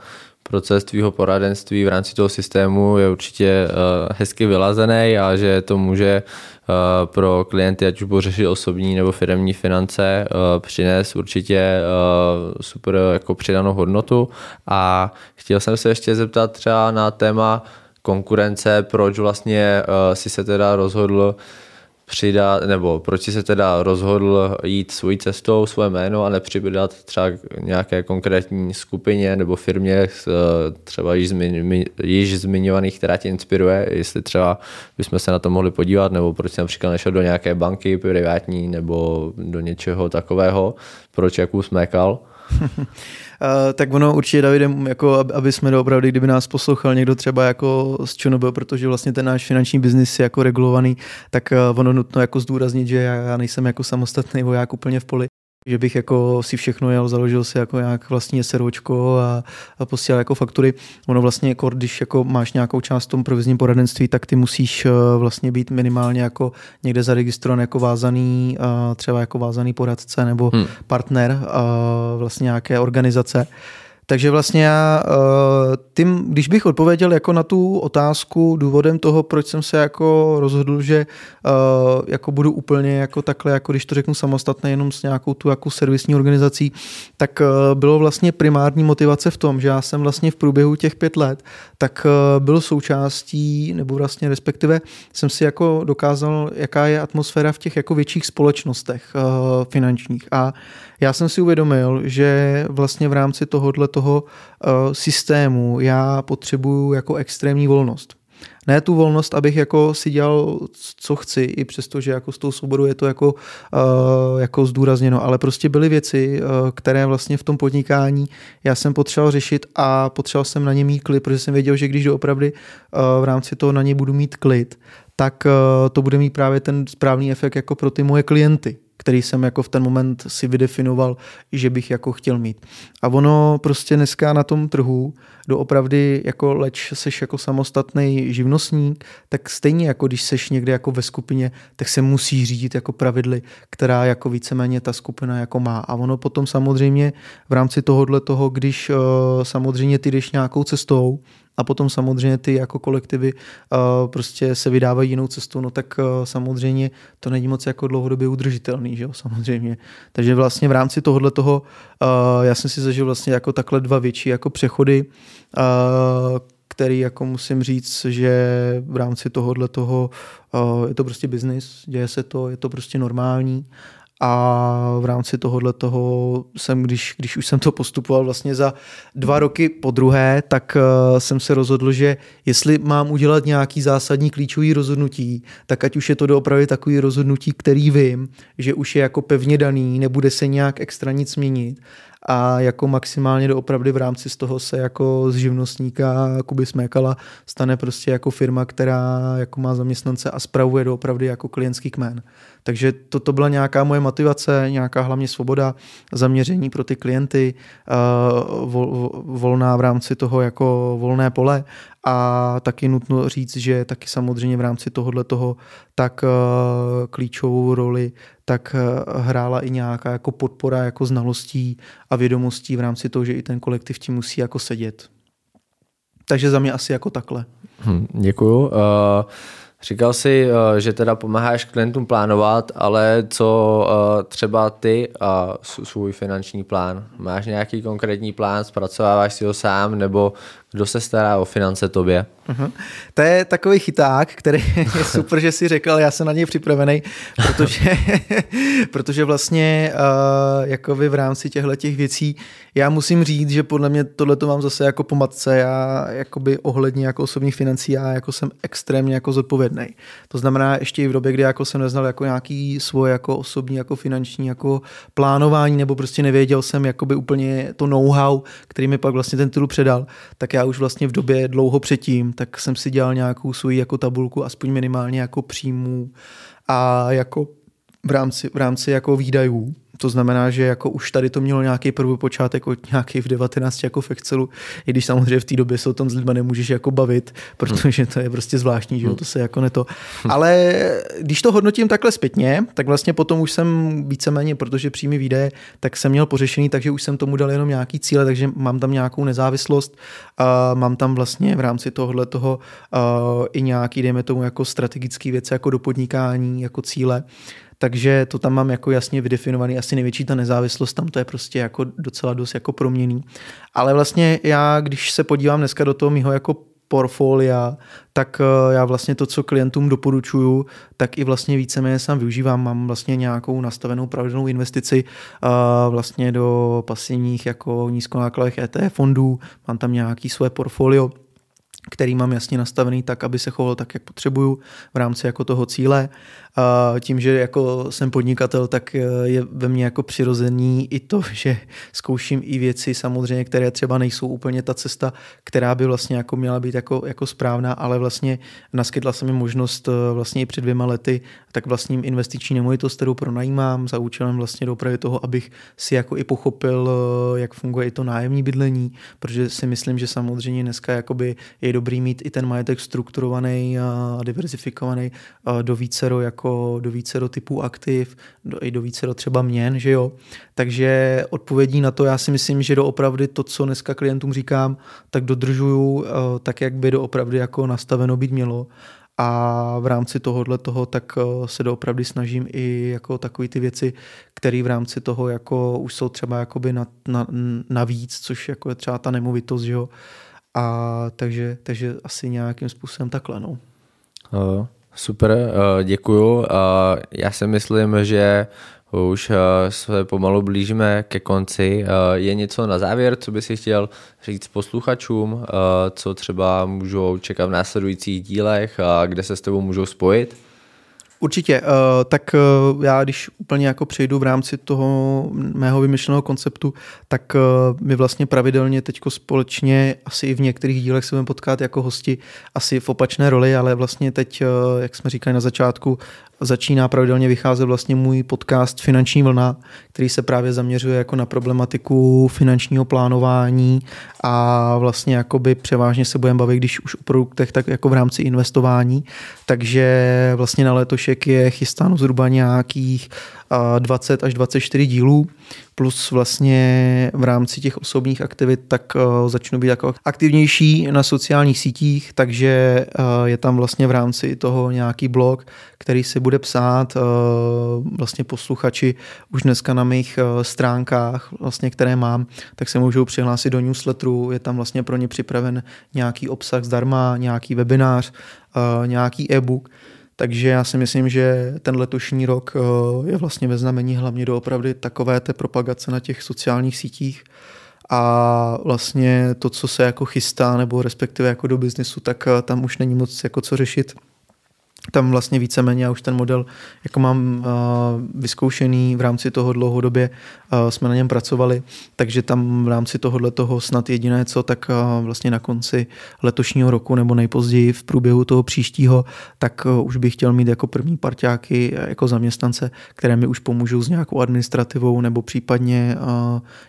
proces tvýho poradenství v rámci toho systému je určitě uh, hezky vylazený a že to může uh, pro klienty, ať už budou řešit osobní nebo firmní finance, uh, přinést určitě super jako přidanou hodnotu. A chtěl jsem se ještě zeptat třeba na téma konkurence, proč vlastně si se teda rozhodl přidat, nebo proč se teda rozhodl jít svojí cestou, svoje jméno a nepřidat třeba nějaké konkrétní skupině nebo firmě, třeba již, zmiň, již zmiňovaných, která tě inspiruje, jestli třeba bychom se na to mohli podívat, nebo proč jsi například nešel do nějaké banky privátní nebo do něčeho takového, proč jakou smékal. Uh, tak ono určitě Davidem, jako aby jsme opravdu, kdyby nás poslouchal někdo třeba jako z ČNB, protože vlastně ten náš finanční biznis je jako regulovaný, tak uh, ono nutno jako zdůraznit, že já, já nejsem jako samostatný voják úplně v poli že bych jako si všechno jel, založil si jako nějak vlastní SROčko a, a posílal jako faktury. Ono vlastně, jako, když jako máš nějakou část v tom provizním poradenství, tak ty musíš eh, vlastně být minimálně jako někde zaregistrovaný jako vázaný, třeba jako vázaný poradce nebo hmm. partner vlastně nějaké organizace. Takže vlastně já eh, tím, když bych odpověděl jako na tu otázku důvodem toho, proč jsem se jako rozhodl, že eh, jako budu úplně jako takhle, jako když to řeknu samostatně, jenom s nějakou tu jako servisní organizací, tak eh, bylo vlastně primární motivace v tom, že já jsem vlastně v průběhu těch pět let, tak byl součástí, nebo vlastně respektive jsem si jako dokázal, jaká je atmosféra v těch jako větších společnostech finančních. A já jsem si uvědomil, že vlastně v rámci tohohle toho uh, systému já potřebuju jako extrémní volnost. Ne tu volnost, abych jako si dělal, co chci, i přesto, že jako s tou svobodou je to jako, uh, jako zdůrazněno, ale prostě byly věci, uh, které vlastně v tom podnikání já jsem potřeboval řešit a potřeboval jsem na ně mít klid, protože jsem věděl, že když doopravdy uh, v rámci toho na ně budu mít klid, tak to bude mít právě ten správný efekt jako pro ty moje klienty který jsem jako v ten moment si vydefinoval, že bych jako chtěl mít. A ono prostě dneska na tom trhu doopravdy jako leč seš jako samostatný živnostník, tak stejně jako když seš někde jako ve skupině, tak se musí řídit jako pravidly, která jako víceméně ta skupina jako má. A ono potom samozřejmě v rámci tohohle toho, když uh, samozřejmě ty jdeš nějakou cestou, a potom samozřejmě ty jako kolektivy uh, prostě se vydávají jinou cestou, no tak uh, samozřejmě to není moc jako dlouhodobě udržitelný, že jo, samozřejmě. Takže vlastně v rámci tohohle toho uh, já jsem si zažil vlastně jako takhle dva větší jako přechody, uh, který jako musím říct, že v rámci tohohle toho uh, je to prostě biznis, děje se to, je to prostě normální a v rámci tohohle toho jsem, když, když už jsem to postupoval vlastně za dva roky po druhé, tak uh, jsem se rozhodl, že jestli mám udělat nějaký zásadní klíčový rozhodnutí, tak ať už je to doopravdy takový rozhodnutí, který vím, že už je jako pevně daný, nebude se nějak extra nic měnit a jako maximálně doopravdy v rámci z toho se jako z živnostníka Kuby Smékala stane prostě jako firma, která jako má zaměstnance a spravuje doopravdy jako klientský kmen. Takže to, to byla nějaká moje motivace, nějaká hlavně svoboda, zaměření pro ty klienty, uh, vol, volná v rámci toho jako volné pole a taky nutno říct, že taky samozřejmě v rámci tohohle toho tak uh, klíčovou roli tak uh, hrála i nějaká jako podpora jako znalostí a vědomostí v rámci toho, že i ten kolektiv tím musí jako sedět. Takže za mě asi jako takhle. Hm, děkuju. Uh... Říkal jsi, eh, že teda pomáháš klientům plánovat, ale co eh, třeba ty a svůj finanční plán? Máš nějaký konkrétní plán, zpracováváš si ho sám, nebo kdo se stará o finance tobě? Uh-huh. To je takový chyták, který je super, že si řekl, já jsem na něj připravený, protože, protože vlastně uh, jako vy v rámci těchto těch věcí, já musím říct, že podle mě tohle to mám zase jako pomatce, já jakoby ohledně jako osobních financí, já jako jsem extrémně jako zodpovědný. To znamená ještě i v době, kdy jako jsem neznal jako nějaký svoje jako osobní jako finanční jako plánování, nebo prostě nevěděl jsem jakoby úplně to know-how, který mi pak vlastně ten titul předal, tak já už vlastně v době dlouho předtím, tak jsem si dělal nějakou svoji jako tabulku, aspoň minimálně jako příjmů a jako v rámci, v rámci jako výdajů to znamená, že jako už tady to mělo nějaký první počátek od nějaký v 19 jako v Excelu, i když samozřejmě v té době se o tom s lidmi nemůžeš jako bavit, protože to je prostě zvláštní, že jo, to se jako neto. Ale když to hodnotím takhle zpětně, tak vlastně potom už jsem víceméně, protože přímý výdaje, tak jsem měl pořešený, takže už jsem tomu dal jenom nějaký cíle, takže mám tam nějakou nezávislost, a mám tam vlastně v rámci tohohle toho i nějaký, dejme tomu, jako strategické věci, jako do podnikání, jako cíle takže to tam mám jako jasně vydefinovaný, asi největší ta nezávislost, tam to je prostě jako docela dost jako proměný. Ale vlastně já, když se podívám dneska do toho mýho jako portfolia, tak eh, já vlastně to, co klientům doporučuju, tak i vlastně víceméně sám využívám. Mám vlastně nějakou nastavenou pravidelnou investici eh, vlastně do pasivních jako nízkonákladových ETF fondů, mám tam nějaký své portfolio, který mám jasně nastavený tak, aby se choval tak, jak potřebuju v rámci jako toho cíle. A tím, že jako jsem podnikatel, tak eh, je ve mně jako přirozený i to, že zkouším i věci samozřejmě, které třeba nejsou úplně ta cesta, která by vlastně jako měla být jako, jako správná, ale vlastně naskytla se mi možnost eh, vlastně i před dvěma lety tak vlastním investiční nemovitost, kterou pronajímám za účelem vlastně dopravy toho, abych si jako i pochopil, eh, jak funguje i to nájemní bydlení, protože si myslím, že samozřejmě dneska jakoby je dobrý mít i ten majetek strukturovaný a diversifikovaný do vícero jako jako do více do typů aktiv, do, i do více do třeba měn, že jo. Takže odpovědí na to já si myslím, že doopravdy to, co dneska klientům říkám, tak dodržuju eh, tak, jak by doopravdy jako nastaveno být mělo a v rámci tohohle toho tak eh, se doopravdy snažím i jako takové ty věci, které v rámci toho jako už jsou třeba jakoby na, na, navíc, což jako je třeba ta nemovitost, že jo. A takže, takže asi nějakým způsobem takhle, no. Uh, Super, eh, děkuju. Eh, já si myslím, že už eh, se pomalu blížíme ke konci. Je něco na závěr, co by si chtěl říct posluchačům, co třeba můžou čekat v následujících dílech a kde se s tebou můžou spojit? Určitě, eh, tak eh, já když úplně jako přejdu v rámci toho mého vymyšleného konceptu, tak eh, my vlastně pravidelně teď společně asi i v některých dílech se budeme potkat jako hosti, asi v opačné roli, ale vlastně teď, jak jsme říkali na začátku, začíná pravidelně vycházet vlastně můj podcast Finanční vlna, který se právě zaměřuje jako na problematiku finančního plánování a vlastně jakoby převážně se budeme bavit, když už o produktech, tak jako v rámci investování. Takže vlastně na letošek je chystáno zhruba nějakých 20 až 24 dílů, plus vlastně v rámci těch osobních aktivit tak uh, začnu být jako aktivnější na sociálních sítích, takže uh, je tam vlastně v rámci toho nějaký blog, který se bude psát uh, vlastně posluchači už dneska na mých stránkách, vlastně, které mám, tak se můžou přihlásit do newsletteru, je tam vlastně pro ně připraven nějaký obsah zdarma, nějaký webinář, nějaký e-book, takže já si myslím, že ten letošní rok eh, je vlastně ve znamení hlavně doopravdy takové té propagace na těch sociálních sítích. A vlastně to, co se jako chystá, nebo respektive jako do biznesu, tak eh, tam už není moc jako co řešit. Tam vlastně víceméně já už ten model jako mám uh, vyzkoušený v rámci toho dlouhodobě, uh, jsme na něm pracovali, takže tam v rámci tohohle toho snad jediné co, tak vlastně na konci letošního roku nebo nejpozději v průběhu toho příštího, tak už bych chtěl mít jako první parťáky jako zaměstnance, které mi už pomůžou s nějakou administrativou nebo případně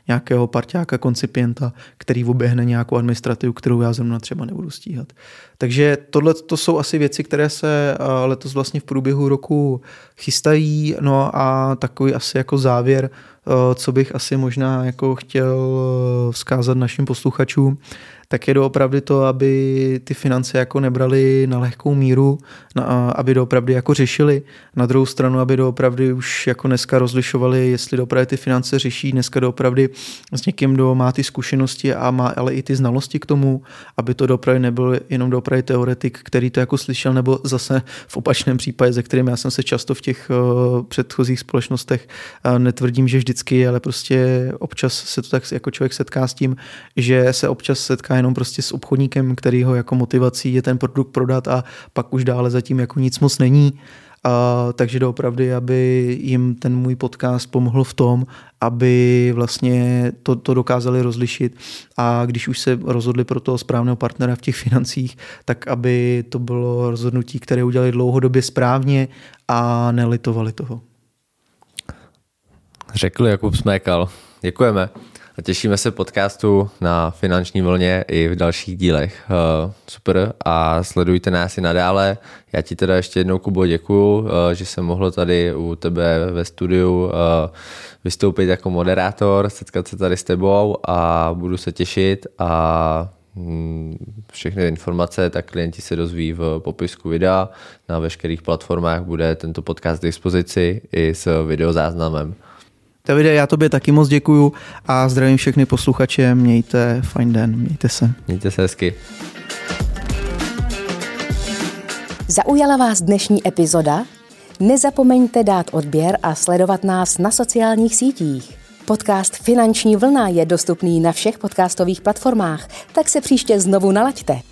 nějakého parťáka, koncipienta, který oběhne nějakou administrativu, kterou já zrovna třeba nebudu stíhat. Takže tohle to jsou asi věci, které se letos vlastně v průběhu roku chystají. No a takový asi jako závěr, co bych asi možná jako chtěl vzkázat našim posluchačům, tak je doopravdy to, aby ty finance jako nebrali na lehkou míru, na, aby doopravdy jako řešili. Na druhou stranu, aby doopravdy už jako dneska rozlišovali, jestli doopravdy ty finance řeší, dneska doopravdy s někým, kdo má ty zkušenosti a má ale i ty znalosti k tomu, aby to doopravdy nebyl jenom doopravdy teoretik, který to jako slyšel, nebo zase v opačném případě, ze kterým já jsem se často v těch uh, předchozích společnostech uh, netvrdím, že vždycky, ale prostě občas se to tak jako člověk setká s tím, že se občas setká jenom prostě s obchodníkem, který ho jako motivací je ten produkt prodat a pak už dále zatím jako nic moc není. A, takže doopravdy, aby jim ten můj podcast pomohl v tom, aby vlastně to, to dokázali rozlišit a když už se rozhodli pro toho správného partnera v těch financích, tak aby to bylo rozhodnutí, které udělali dlouhodobě správně a nelitovali toho. Řekl Jakub Smékal. Děkujeme a těšíme se podcastu na finanční vlně i v dalších dílech. Uh, super a sledujte nás i nadále. Já ti teda ještě jednou, Kubo, děkuju, uh, že jsem mohl tady u tebe ve studiu uh, vystoupit jako moderátor, setkat se tady s tebou a budu se těšit a hm, všechny informace, tak klienti se dozví v popisku videa. Na veškerých platformách bude tento podcast k dispozici i s videozáznamem. Davide, já tobě taky moc děkuju a zdravím všechny posluchače. Mějte fajn den, mějte se. Mějte se hezky. Zaujala vás dnešní epizoda? Nezapomeňte dát odběr a sledovat nás na sociálních sítích. Podcast Finanční vlna je dostupný na všech podcastových platformách, tak se příště znovu nalaďte.